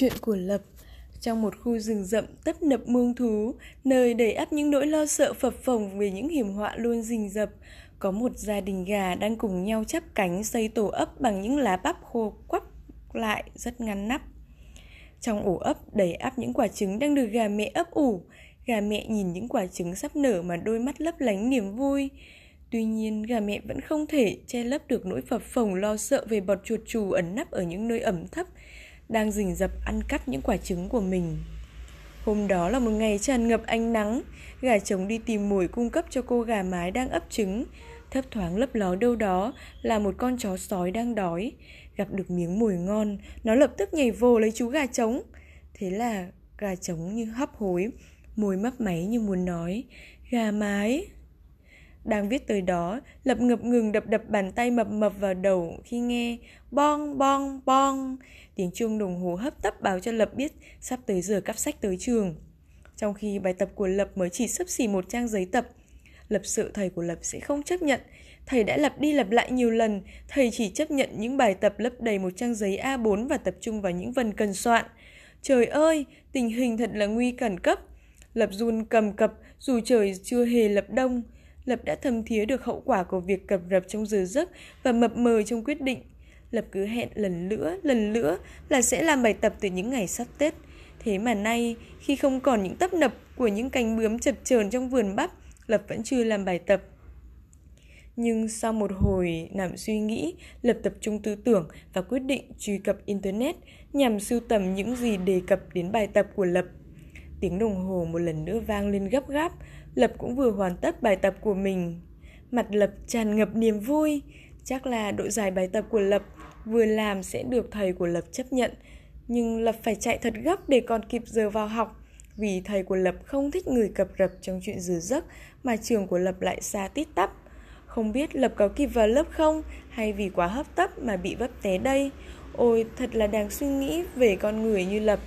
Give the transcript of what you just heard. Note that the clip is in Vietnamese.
Chuyện của Lập. Trong một khu rừng rậm tấp nập muông thú Nơi đầy ắp những nỗi lo sợ phập phồng Về những hiểm họa luôn rình rập Có một gia đình gà đang cùng nhau chắp cánh Xây tổ ấp bằng những lá bắp khô quắp lại rất ngăn nắp. Trong ổ ấp đầy ắp những quả trứng đang được gà mẹ ấp ủ Gà mẹ nhìn những quả trứng sắp nở mà đôi mắt lấp lánh niềm vui. Tuy nhiên, gà mẹ vẫn không thể che lấp được nỗi phập phồng lo sợ về bọt chuột chù ẩn nấp ở những nơi ẩm thấp đang rình rập ăn cắp những quả trứng của mình. Hôm đó là một ngày tràn ngập ánh nắng, gà trống đi tìm mồi cung cấp cho cô gà mái đang ấp trứng. Thấp thoáng lấp ló đâu đó là một con chó sói đang đói. Gặp được miếng mồi ngon, nó lập tức nhảy vồ lấy chú gà trống. Thế là gà trống như hấp hối, môi mấp máy như muốn nói, gà mái, đang viết tới đó, Lập ngập ngừng đập đập bàn tay mập mập vào đầu khi nghe bong bong bong. Tiếng chuông đồng hồ hấp tấp báo cho Lập biết sắp tới giờ cắp sách tới trường. Trong khi bài tập của Lập mới chỉ sấp xỉ một trang giấy tập, Lập sợ thầy của Lập sẽ không chấp nhận. Thầy đã lặp đi lặp lại nhiều lần, thầy chỉ chấp nhận những bài tập lấp đầy một trang giấy A4 và tập trung vào những vần cần soạn. Trời ơi, tình hình thật là nguy cẩn cấp. Lập run cầm cập dù trời chưa hề lập đông. Lập đã thâm thía được hậu quả của việc cập rập trong giờ giấc và mập mờ trong quyết định. Lập cứ hẹn lần nữa, lần nữa là sẽ làm bài tập từ những ngày sắp Tết. Thế mà nay, khi không còn những tấp nập của những cánh bướm chập chờn trong vườn bắp, Lập vẫn chưa làm bài tập. Nhưng sau một hồi nằm suy nghĩ, Lập tập trung tư tưởng và quyết định truy cập Internet nhằm sưu tầm những gì đề cập đến bài tập của Lập. Tiếng đồng hồ một lần nữa vang lên gấp gáp, Lập cũng vừa hoàn tất bài tập của mình. Mặt Lập tràn ngập niềm vui, chắc là độ dài bài tập của Lập vừa làm sẽ được thầy của Lập chấp nhận. Nhưng Lập phải chạy thật gấp để còn kịp giờ vào học, vì thầy của Lập không thích người cập rập trong chuyện giờ giấc mà trường của Lập lại xa tít tắp. Không biết Lập có kịp vào lớp không hay vì quá hấp tấp mà bị vấp té đây. Ôi, thật là đáng suy nghĩ về con người như Lập.